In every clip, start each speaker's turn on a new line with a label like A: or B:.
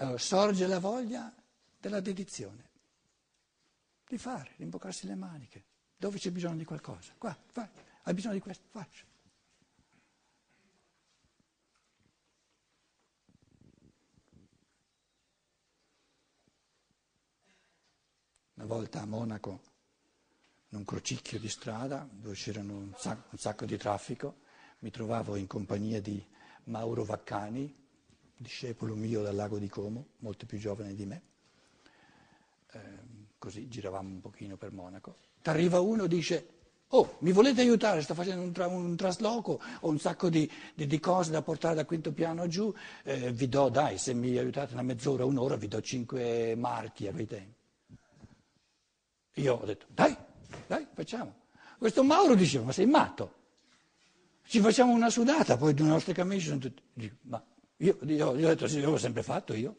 A: Allora, sorge la voglia della dedizione, di fare, di imboccarsi le maniche. Dove c'è bisogno di qualcosa? Qua, vai, hai bisogno di questo, faccio. Una volta a Monaco, in un crocicchio di strada dove c'era un un sacco di traffico, mi trovavo in compagnia di Mauro Vaccani, discepolo mio dal lago di Como, molto più giovane di me. Eh, così giravamo un pochino per Monaco. T'arriva uno e dice, oh, mi volete aiutare, sto facendo un, tra, un trasloco, ho un sacco di, di, di, cose da portare da quinto piano giù, eh, vi do, dai, se mi aiutate una mezz'ora, un'ora, vi do cinque marchi, avete? Io ho detto, dai, dai, facciamo. Questo Mauro diceva, ma sei matto? Ci facciamo una sudata, poi le nostre camicie sono tutte... Dico, ma io, io, io ho detto, sì, l'ho sempre fatto io,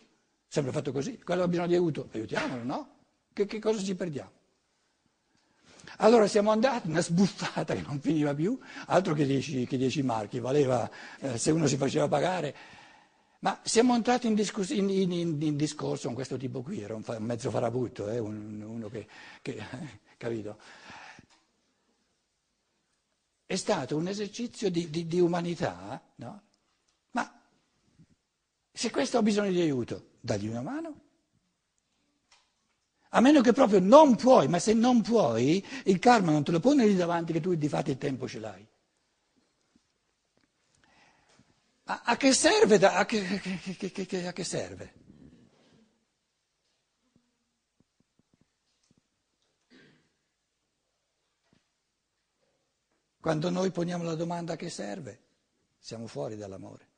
A: sempre fatto così. Quello ha bisogno di aiuto, aiutiamolo, no? Che, che cosa ci perdiamo? Allora siamo andati, una sbuffata che non finiva più, altro che dieci, che dieci marchi, valeva eh, se uno si faceva pagare. Ma siamo entrati in, discus- in, in, in, discorso con questo tipo qui, era un, fa- un mezzo farabutto, eh, un, uno che, che capito? È stato un esercizio di, di, di umanità, no? Se questo ha bisogno di aiuto, dagli una mano. A meno che proprio non puoi, ma se non puoi, il karma non te lo pone lì davanti che tu di fatto il tempo ce l'hai. A, a che serve? Da, a, che, che, a che serve? Quando noi poniamo la domanda a che serve, siamo fuori dall'amore.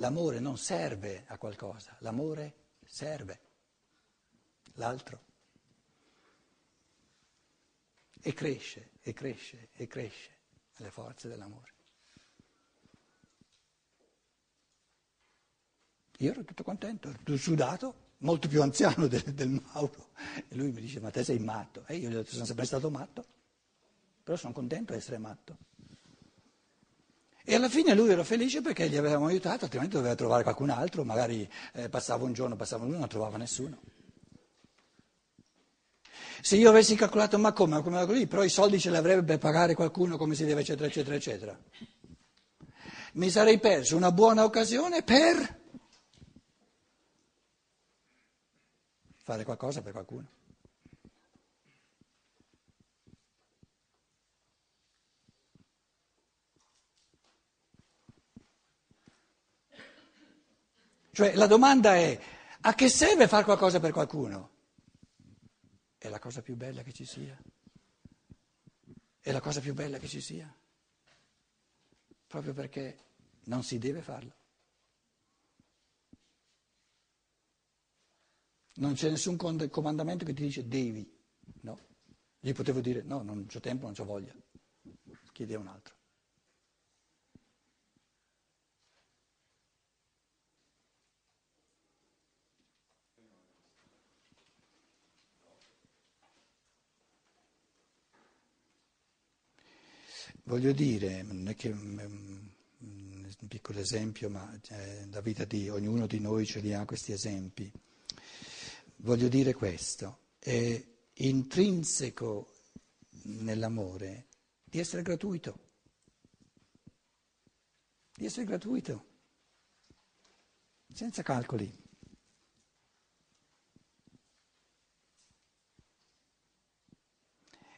A: L'amore non serve a qualcosa, l'amore serve l'altro e cresce e cresce e cresce nelle forze dell'amore. Io ero tutto contento, ero sudato, molto più anziano del, del Mauro. E lui mi dice, ma te sei matto. E io gli ho detto, sono sempre stato matto, però sono contento di essere matto. E alla fine lui era felice perché gli avevamo aiutato, altrimenti doveva trovare qualcun altro, magari eh, passava un giorno, passava un giorno, non trovava nessuno. Se io avessi calcolato, ma come, ma come così, però i soldi ce li avrebbe per pagare qualcuno come si deve, eccetera, eccetera, eccetera. Mi sarei perso una buona occasione per fare qualcosa per qualcuno. Cioè la domanda è a che serve fare qualcosa per qualcuno? È la cosa più bella che ci sia. È la cosa più bella che ci sia. Proprio perché non si deve farlo. Non c'è nessun comandamento che ti dice devi. No. Gli potevo dire no, non ho tempo, non ho voglia. Chiedi a un altro. Voglio dire, non è che un piccolo esempio, ma eh, la vita di ognuno di noi ce li ha questi esempi. Voglio dire questo, è intrinseco nell'amore di essere gratuito, di essere gratuito, senza calcoli.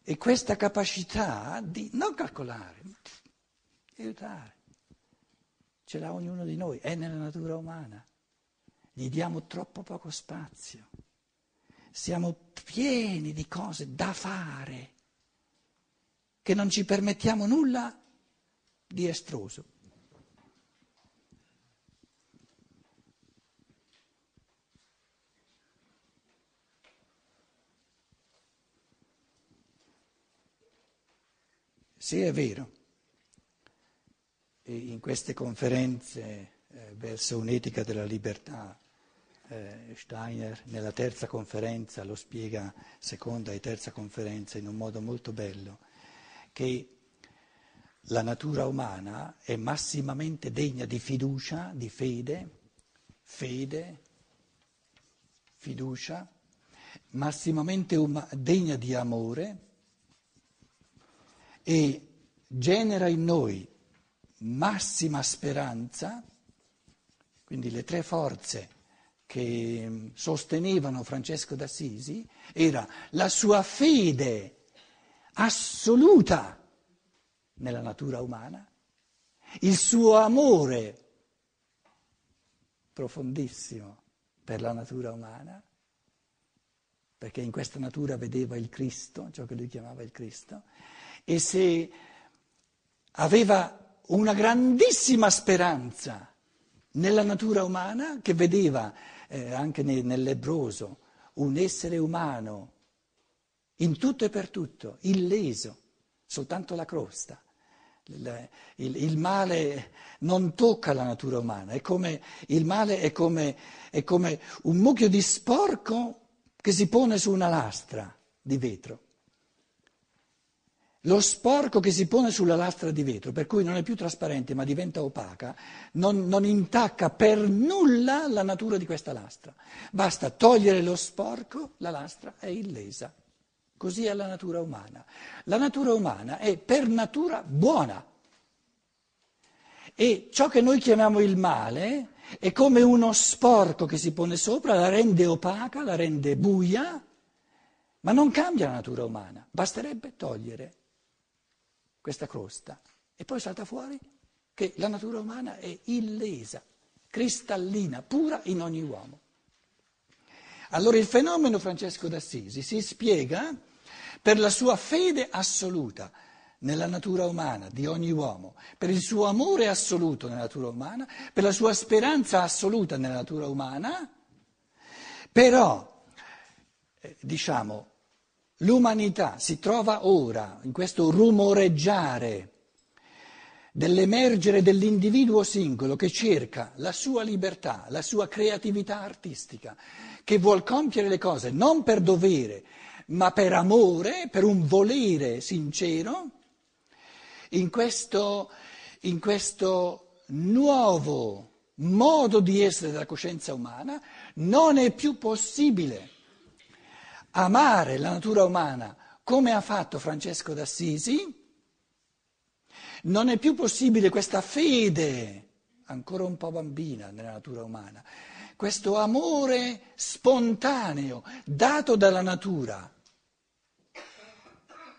A: E questa capacità di non calcolare, di aiutare, ce l'ha ognuno di noi, è nella natura umana. Gli diamo troppo poco spazio. Siamo pieni di cose da fare che non ci permettiamo nulla di estroso. Sì, è vero. E in queste conferenze eh, verso un'etica della libertà, eh, Steiner nella terza conferenza lo spiega, seconda e terza conferenza, in un modo molto bello, che la natura umana è massimamente degna di fiducia, di fede, fede, fiducia, massimamente uma- degna di amore e genera in noi massima speranza, quindi le tre forze che sostenevano Francesco d'Assisi era la sua fede assoluta nella natura umana, il suo amore profondissimo per la natura umana, perché in questa natura vedeva il Cristo, ciò che lui chiamava il Cristo, e se aveva una grandissima speranza nella natura umana che vedeva eh, anche nel lebroso un essere umano in tutto e per tutto, illeso, soltanto la crosta. Il, il, il, male non tocca la natura umana, è come, il male è come, è come un mucchio di sporco che si pone su una lastra di vetro. Lo sporco che si pone sulla lastra di vetro, per cui non è più trasparente ma diventa opaca, non, non, intacca per nulla la natura di questa lastra. Basta togliere lo sporco, la lastra è illesa. Così è la natura umana. La natura umana è per natura buona. E ciò che noi chiamiamo il male è come uno sporco che si pone sopra, la rende opaca, la rende buia, ma non cambia la natura umana. Basterebbe togliere questa crosta e poi salta fuori che la natura umana è illesa, cristallina, pura in ogni uomo. Allora il fenomeno Francesco d'Assisi si spiega per la sua fede assoluta nella natura umana di ogni uomo, per il suo amore assoluto nella natura umana, per la sua speranza assoluta nella natura umana, però, eh, diciamo, l'umanità si trova ora in questo rumoreggiare dell'emergere dell'individuo singolo che cerca la sua libertà, la sua creatività artistica, che vuol compiere le cose non per dovere, ma per amore, per un volere sincero, in questo, in questo nuovo modo di essere della coscienza umana, non è più possibile amare la natura umana come ha fatto Francesco d'Assisi, non è più possibile questa fede, ancora un po' bambina nella natura umana, questo amore spontaneo dato dalla natura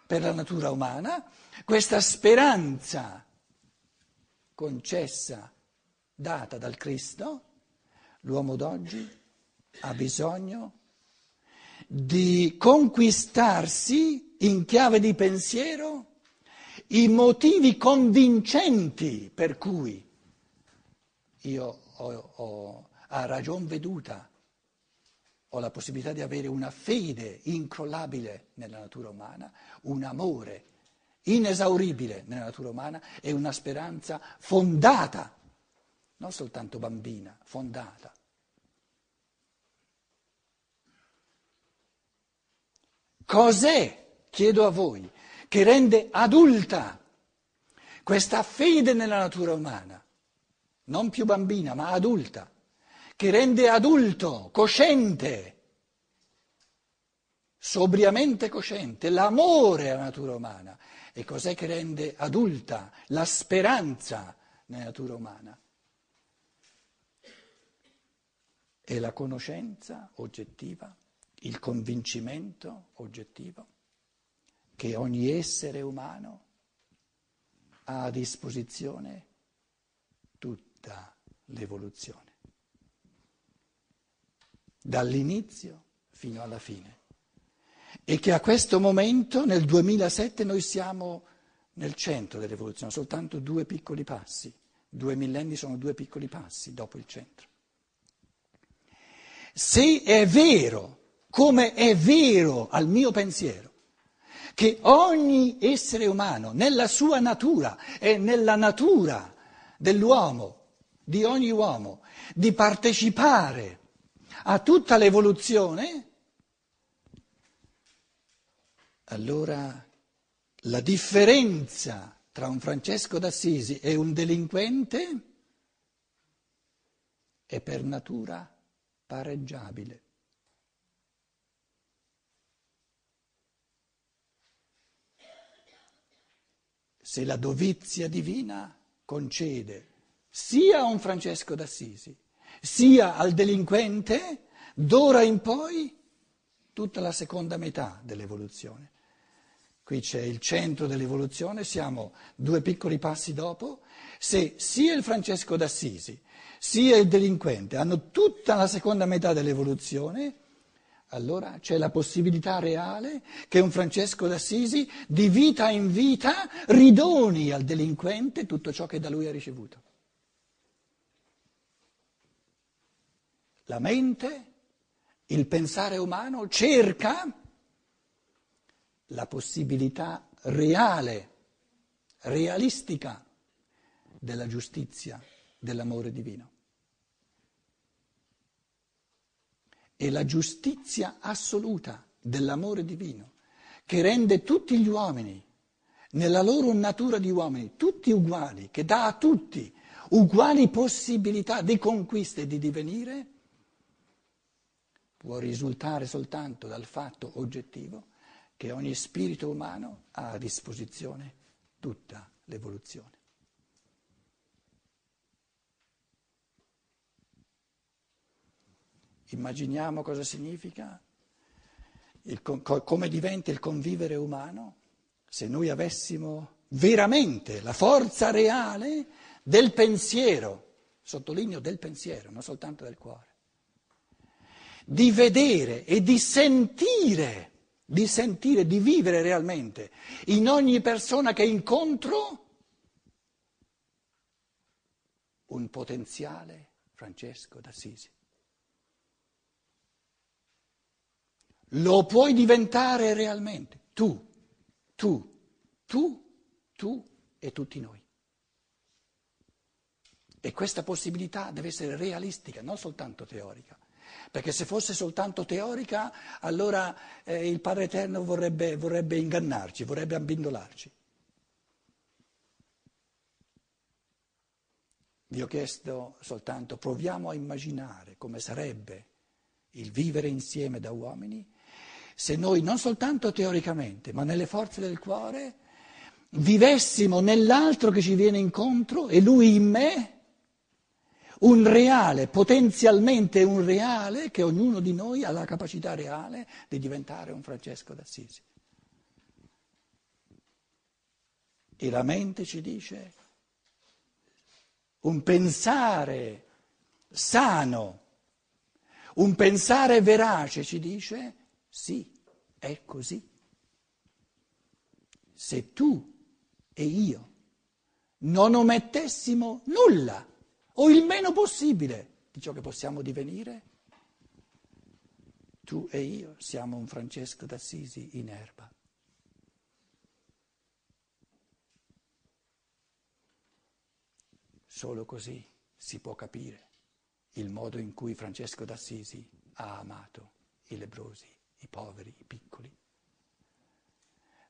A: per la natura umana, questa speranza concessa, data dal Cristo, l'uomo d'oggi ha bisogno di conquistarsi in chiave di pensiero i motivi convincenti per cui io ho, ho a ragion veduta ho la possibilità di avere una fede incrollabile nella natura umana, un amore inesauribile nella natura umana e una speranza fondata, non soltanto bambina, fondata. Cos'è, chiedo a voi, che rende adulta questa fede nella natura umana? Non più bambina, ma adulta che rende adulto, cosciente, sobriamente cosciente, l'amore alla natura umana. E cos'è che rende adulta la speranza nella natura umana? È la conoscenza oggettiva, il convincimento oggettivo che ogni essere umano ha a disposizione tutta l'evoluzione dall'inizio fino alla fine. E che a questo momento, nel 2007, noi siamo nel centro dell'evoluzione, soltanto due piccoli passi. Due millenni sono due piccoli passi dopo il centro. Se è vero, come è vero al mio pensiero, che ogni essere umano, nella sua natura e nella natura dell'uomo, di ogni uomo, di partecipare a tutta l'evoluzione, allora la differenza tra un Francesco d'Assisi e un delinquente è per natura pareggiabile. Se la dovizia divina concede sia a un Francesco d'Assisi sia al delinquente, d'ora in poi tutta la seconda metà dell'evoluzione. Qui c'è il centro dell'evoluzione, siamo due piccoli passi dopo. Se sia il Francesco d'Assisi sia il delinquente hanno tutta la seconda metà dell'evoluzione, allora c'è la possibilità reale che un Francesco d'Assisi di vita in vita ridoni al delinquente tutto ciò che da lui ha ricevuto. La mente, il pensare umano cerca la possibilità reale, realistica della giustizia, dell'amore divino. E la giustizia assoluta dell'amore divino, che rende tutti gli uomini, nella loro natura di uomini, tutti uguali, che dà a tutti uguali possibilità di conquista e di divenire, può risultare soltanto dal fatto oggettivo che ogni spirito umano ha a disposizione tutta l'evoluzione. Immaginiamo cosa significa, il, come diventa il convivere umano se noi avessimo veramente la forza reale del pensiero, sottolineo del pensiero, non soltanto del cuore, di vedere e di sentire di sentire, di vivere realmente in ogni persona che incontro un potenziale Francesco d'Assisi. Lo puoi diventare realmente, tu, tu, tu, tu e tutti noi. E questa possibilità deve essere realistica, non soltanto teorica perché se fosse soltanto teorica allora eh, il Padre Eterno vorrebbe, vorrebbe ingannarci, vorrebbe abbindolarci. Vi ho chiesto soltanto, proviamo a immaginare come sarebbe il vivere insieme da uomini se noi non soltanto teoricamente, ma nelle forze del cuore, vivessimo nell'altro che ci viene incontro e lui in me un reale, potenzialmente un reale, che ognuno di noi ha la capacità reale di diventare un Francesco d'Assisi. E la mente ci dice un pensare sano, un pensare verace ci dice sì, è così. Se tu e io non omettessimo nulla, o il meno possibile di ciò che possiamo divenire, tu e io siamo un Francesco d'Assisi in erba. Solo così si può capire il modo in cui Francesco d'Assisi ha amato i lebrosi, i poveri, i piccoli,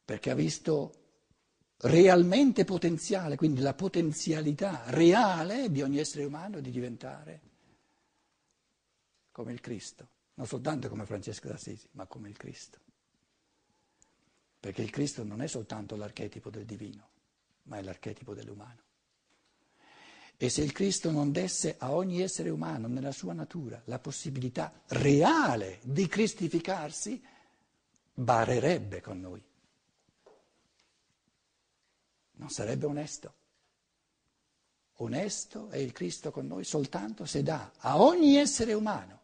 A: perché ha visto realmente potenziale, quindi la potenzialità reale di ogni essere umano di diventare come il Cristo, non soltanto come Francesco d'Assisi, ma come il Cristo. Perché il Cristo non è soltanto l'archetipo del divino, ma è l'archetipo dell'umano. E se il Cristo non desse a ogni essere umano, nella sua natura, la possibilità reale di cristificarsi, barerebbe con noi non sarebbe onesto. Onesto è il Cristo con noi soltanto se dà a ogni essere umano,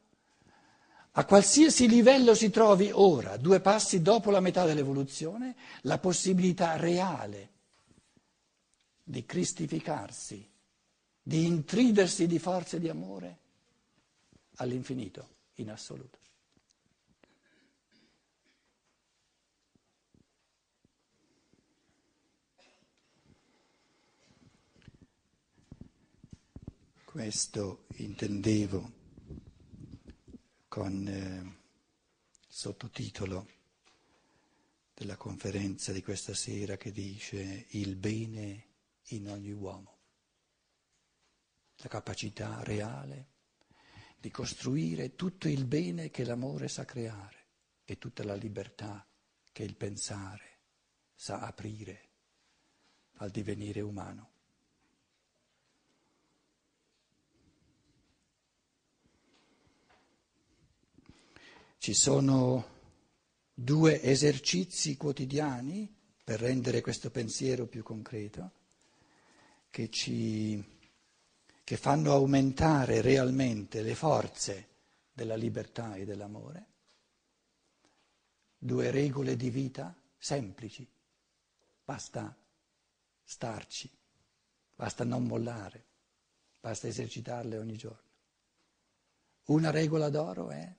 A: a qualsiasi livello si trovi ora, due passi dopo la metà dell'evoluzione, la possibilità reale di cristificarsi, di intridersi di forze di amore all'infinito, in assoluto. Questo intendevo con eh, sottotitolo della conferenza di questa sera che dice il bene in ogni uomo, la capacità reale di costruire tutto il bene che l'amore sa creare e tutta la libertà che il pensare sa aprire al divenire umano. Ci sono due esercizi quotidiani per rendere questo pensiero più concreto, che, ci, che fanno aumentare realmente le forze della libertà e dell'amore, due regole di vita semplici, basta starci, basta non mollare, basta esercitarle ogni giorno. Una regola d'oro è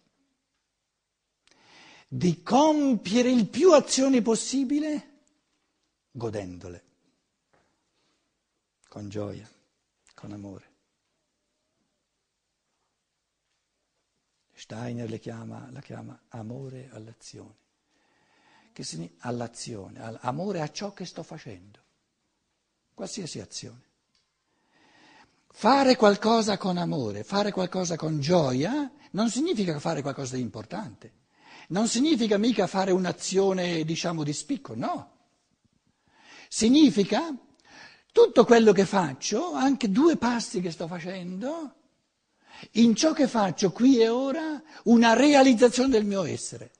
A: di compiere il più azioni possibile godendole, con gioia, con amore. Steiner chiama, la chiama amore all'azione, che significa all'azione, amore a ciò che sto facendo, qualsiasi azione. Fare qualcosa con amore, fare qualcosa con gioia, non significa fare qualcosa di importante non significa mica fare un'azione, diciamo, di spicco, no. Significa tutto quello che faccio, anche due passi che sto facendo, in ciò che faccio qui e ora, una realizzazione del mio essere.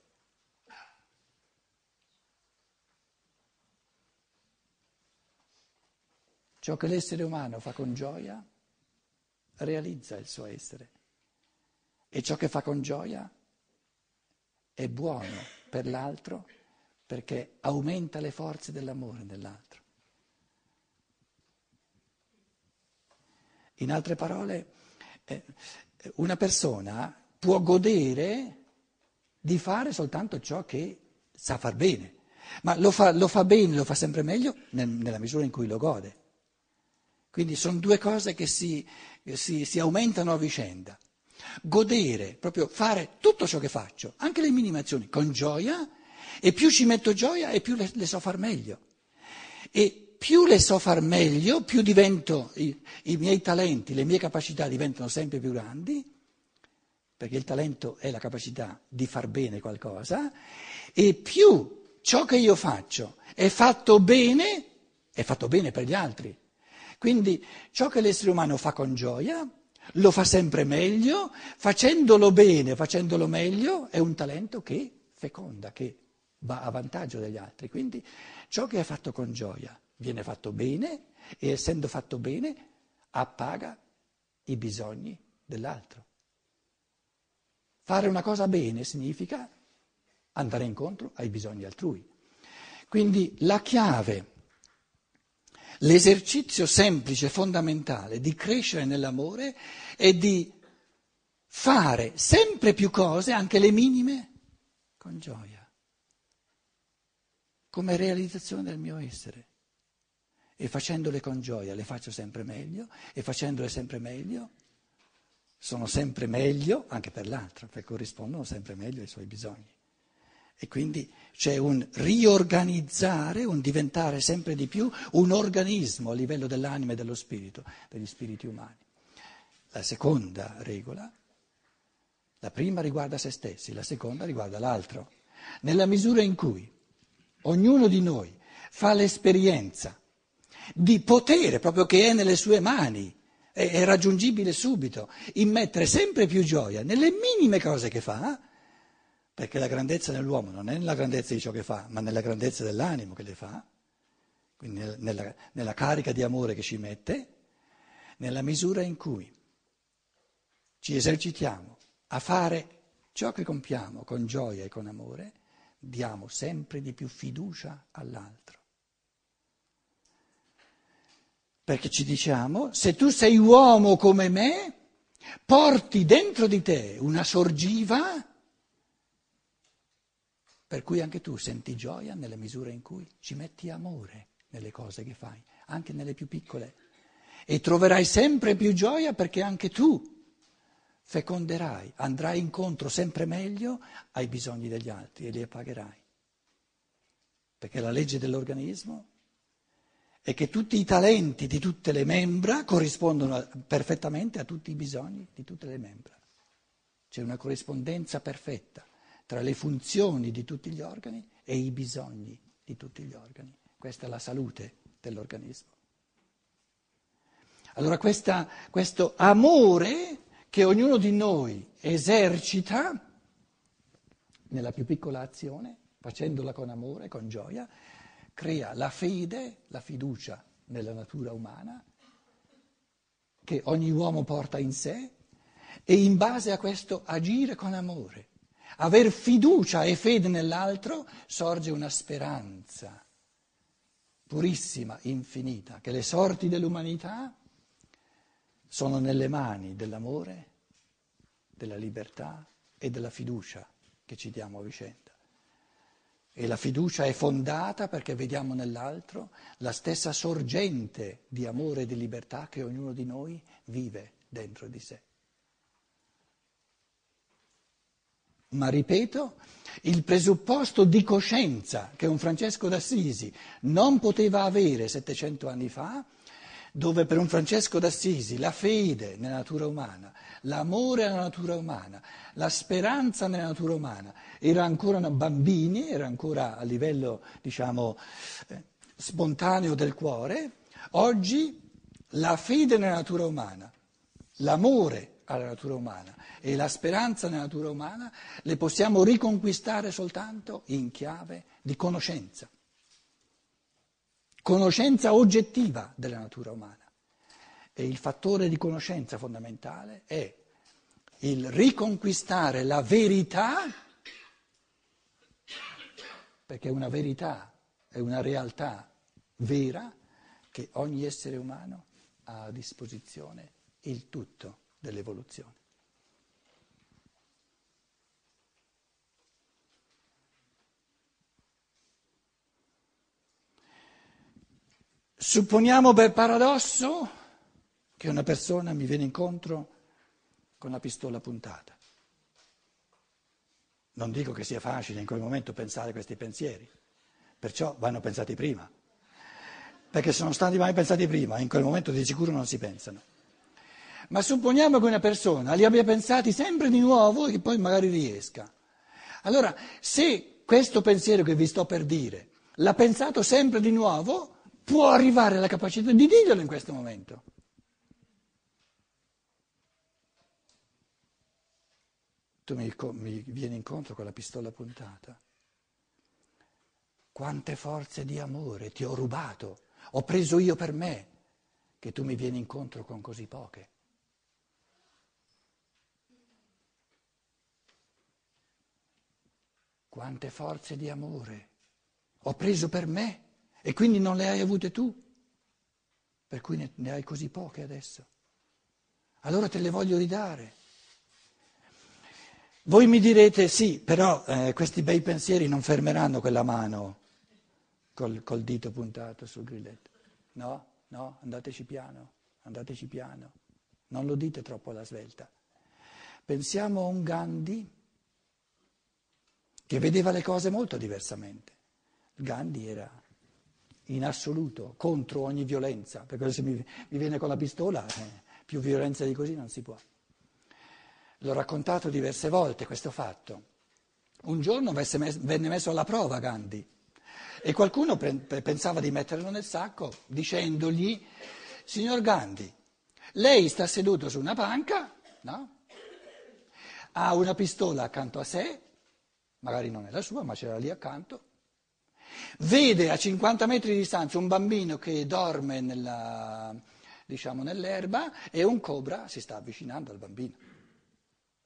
A: Ciò che l'essere umano fa con gioia realizza il suo essere e ciò che fa con gioia è buono per l'altro perché aumenta le forze dell'amore nell'altro. In altre parole, una persona può godere di fare soltanto ciò che sa far bene, ma lo fa, lo fa bene, lo fa sempre meglio nel, nella misura in cui lo gode. Quindi sono due cose che si, si, si aumentano a vicenda godere, proprio fare tutto ciò che faccio, anche le minime azioni, con gioia, e più ci metto gioia e più le, le so far meglio. E più le so far meglio, più divento, i, i miei talenti, le mie capacità diventano sempre più grandi, perché il talento è la capacità di far bene qualcosa, e più ciò che io faccio è fatto bene, è fatto bene per gli altri. Quindi ciò che l'essere umano fa con gioia lo fa sempre meglio, facendolo bene, facendolo meglio, è un talento che feconda, che va a vantaggio degli altri. Quindi ciò che è fatto con gioia viene fatto bene e essendo fatto bene appaga i bisogni dell'altro. Fare una cosa bene significa andare incontro ai bisogni altrui. Quindi la chiave L'esercizio semplice, fondamentale di crescere nell'amore è di fare sempre più cose, anche le minime, con gioia, come realizzazione del mio essere. E facendole con gioia le faccio sempre meglio e facendole sempre meglio sono sempre meglio anche per l'altro, perché corrispondono sempre meglio ai suoi bisogni. E quindi c'è un riorganizzare, un diventare sempre di più un organismo a livello dell'anima e dello spirito, degli spiriti umani. La seconda regola, la prima riguarda se stessi, la seconda riguarda l'altro. Nella misura in cui ognuno di noi fa l'esperienza di potere, proprio che è nelle sue mani, è raggiungibile subito, immettere sempre più gioia nelle minime cose che fa, perché la grandezza nell'uomo non è nella grandezza di ciò che fa, ma nella grandezza dell'animo che le fa, quindi nella, nella carica di amore che ci mette, nella misura in cui ci esercitiamo a fare ciò che compiamo con gioia e con amore, diamo sempre di più fiducia all'altro. Perché ci diciamo, se tu sei uomo come me, porti dentro di te una sorgiva per cui anche tu senti gioia nella misura in cui ci metti amore nelle cose che fai, anche nelle più piccole. E troverai sempre più gioia perché anche tu feconderai, andrai incontro sempre meglio ai bisogni degli altri e li pagherai. perché la legge dell'organismo è che tutti i talenti di tutte le membra corrispondono perfettamente a tutti i bisogni di tutte le membra. C'è una corrispondenza perfetta tra le funzioni di tutti gli organi e i bisogni di tutti gli organi. Questa è la salute dell'organismo. Allora questa, questo amore che ognuno di noi esercita nella più piccola azione, facendola con amore, con gioia, crea la fede, la fiducia nella natura umana che ogni uomo porta in sé e in base a questo agire con amore. Aver fiducia e fede nell'altro sorge una speranza purissima, infinita, che le sorti dell'umanità sono nelle mani dell'amore, della libertà e della fiducia che ci diamo a vicenda. E la fiducia è fondata perché vediamo nell'altro la stessa sorgente di amore e di libertà che ognuno di noi vive dentro di sé. Ma ripeto, il presupposto di coscienza che un Francesco d'Assisi non poteva avere 700 anni fa dove per un Francesco d'Assisi la fede nella natura umana, l'amore alla natura umana, la speranza nella natura umana erano ancora bambini, era ancora a livello diciamo eh, spontaneo del cuore, oggi la fede nella natura umana, l'amore alla natura umana e la speranza nella natura umana le possiamo riconquistare soltanto in chiave di conoscenza conoscenza oggettiva della natura umana. E il fattore di conoscenza fondamentale è il riconquistare la verità, perché una verità, è una realtà vera che ogni essere umano ha a disposizione il tutto dell'evoluzione. Supponiamo per paradosso che una persona mi viene incontro con la pistola puntata. Non dico che sia facile in quel momento pensare questi pensieri, perciò vanno pensati prima, perché sono stati mai pensati prima, in quel momento di sicuro non si pensano. Ma supponiamo che una persona li abbia pensati sempre di nuovo e che poi magari riesca. Allora, se questo pensiero che vi sto per dire l'ha pensato sempre di nuovo, può arrivare alla capacità di dirglielo in questo momento. Tu mi, mi vieni incontro con la pistola puntata. Quante forze di amore ti ho rubato, ho preso io per me, che tu mi vieni incontro con così poche. Quante forze di amore ho preso per me e quindi non le hai avute tu, per cui ne, ne hai così poche adesso. Allora te le voglio ridare. Voi mi direte sì, però eh, questi bei pensieri non fermeranno quella mano col, col dito puntato sul grilletto. No, no, andateci piano, andateci piano. Non lo dite troppo alla svelta. Pensiamo a un Gandhi che vedeva le cose molto diversamente. Gandhi era in assoluto contro ogni violenza, perché se mi, mi viene con la pistola eh, più violenza di così non si può. L'ho raccontato diverse volte questo fatto. Un giorno venne messo alla prova Gandhi e qualcuno pensava di metterlo nel sacco dicendogli, signor Gandhi, lei sta seduto su una panca, no? ha una pistola accanto a sé, magari non è la sua, ma c'era lì accanto, Vede a 50 metri di distanza un bambino che dorme nella, diciamo, nell'erba e un cobra si sta avvicinando al bambino.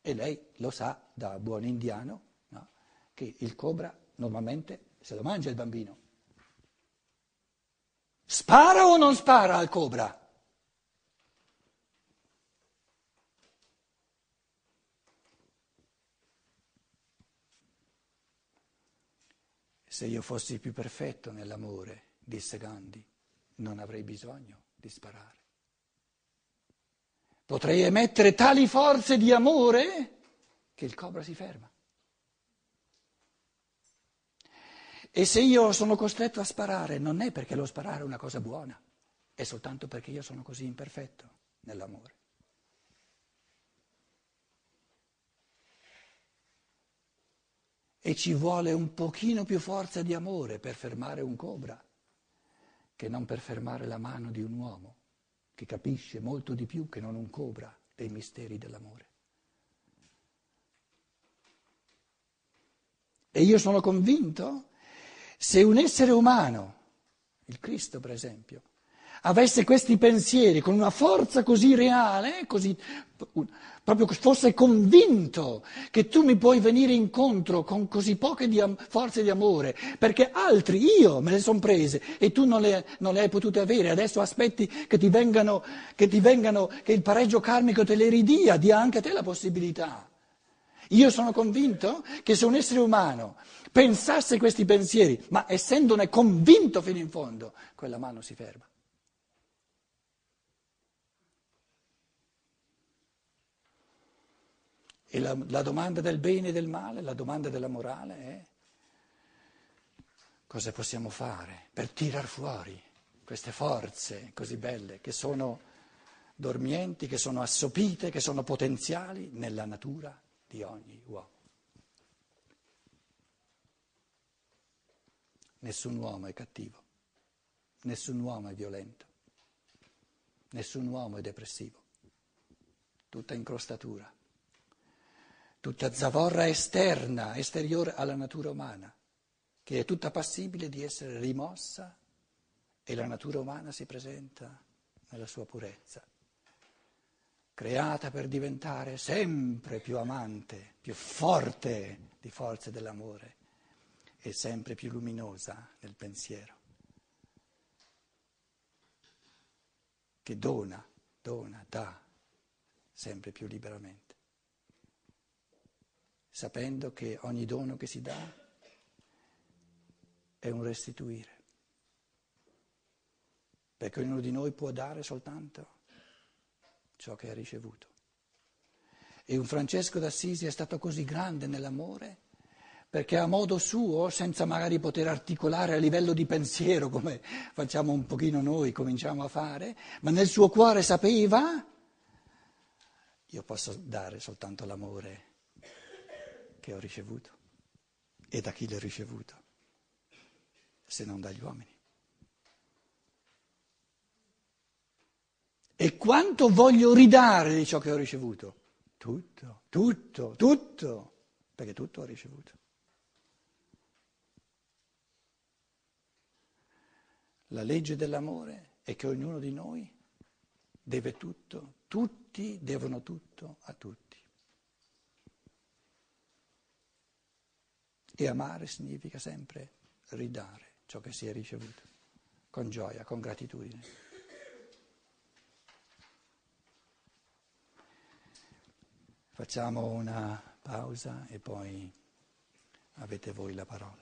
A: E lei lo sa da buon indiano no? che il cobra normalmente se lo mangia il bambino. Spara o non spara al cobra? Se io fossi più perfetto nell'amore, disse Gandhi, non avrei bisogno di sparare. Potrei emettere tali forze di amore che il cobra si ferma. E se io sono costretto a sparare, non è perché lo sparare è una cosa buona, è soltanto perché io sono così imperfetto nell'amore. E ci vuole un pochino più forza di amore per fermare un cobra che non per fermare la mano di un uomo che capisce molto di più che non un cobra dei misteri dell'amore. E io sono convinto, se un essere umano, il Cristo per esempio, avesse questi pensieri con una forza così reale, così, proprio fosse convinto che tu mi puoi venire incontro con così poche di forze di amore, perché altri, io me le sono prese e tu non le, non le, hai potute avere, adesso aspetti che ti, vengano, che ti vengano, che il pareggio karmico te le ridia, dia anche a te la possibilità. Io sono convinto che se un essere umano pensasse questi pensieri, ma essendone convinto fino in fondo, quella mano si ferma. E la, la domanda del bene e del male, la domanda della morale è cosa possiamo fare per tirar fuori queste forze così belle che sono dormienti, che sono assopite, che sono potenziali nella natura di ogni uomo. Nessun uomo è cattivo, nessun uomo è violento, nessun uomo è depressivo, tutta incrostatura tutta zavorra esterna, esteriore alla natura umana, che è tutta passibile di essere rimossa e la natura umana si presenta nella sua purezza, creata per diventare sempre più amante, più forte di forze dell'amore e sempre più luminosa nel pensiero, che dona, dona, dà sempre più liberamente sapendo che ogni dono che si dà è un restituire, perché ognuno di noi può dare soltanto ciò che ha ricevuto. E un Francesco d'Assisi è stato così grande nell'amore perché a modo suo, senza magari poter articolare a livello di pensiero come facciamo un pochino noi, cominciamo a fare, ma nel suo cuore sapeva, io posso dare soltanto l'amore che ho ricevuto e da chi l'ho ricevuto, se non dagli uomini. E quanto voglio ridare di ciò che ho ricevuto? Tutto, tutto, tutto, perché tutto ho ricevuto. La legge dell'amore è che ognuno di noi deve tutto, tutti devono tutto a tutti. E amare significa sempre ridare ciò che si è ricevuto, con gioia, con gratitudine. Facciamo una pausa e poi avete voi la parola.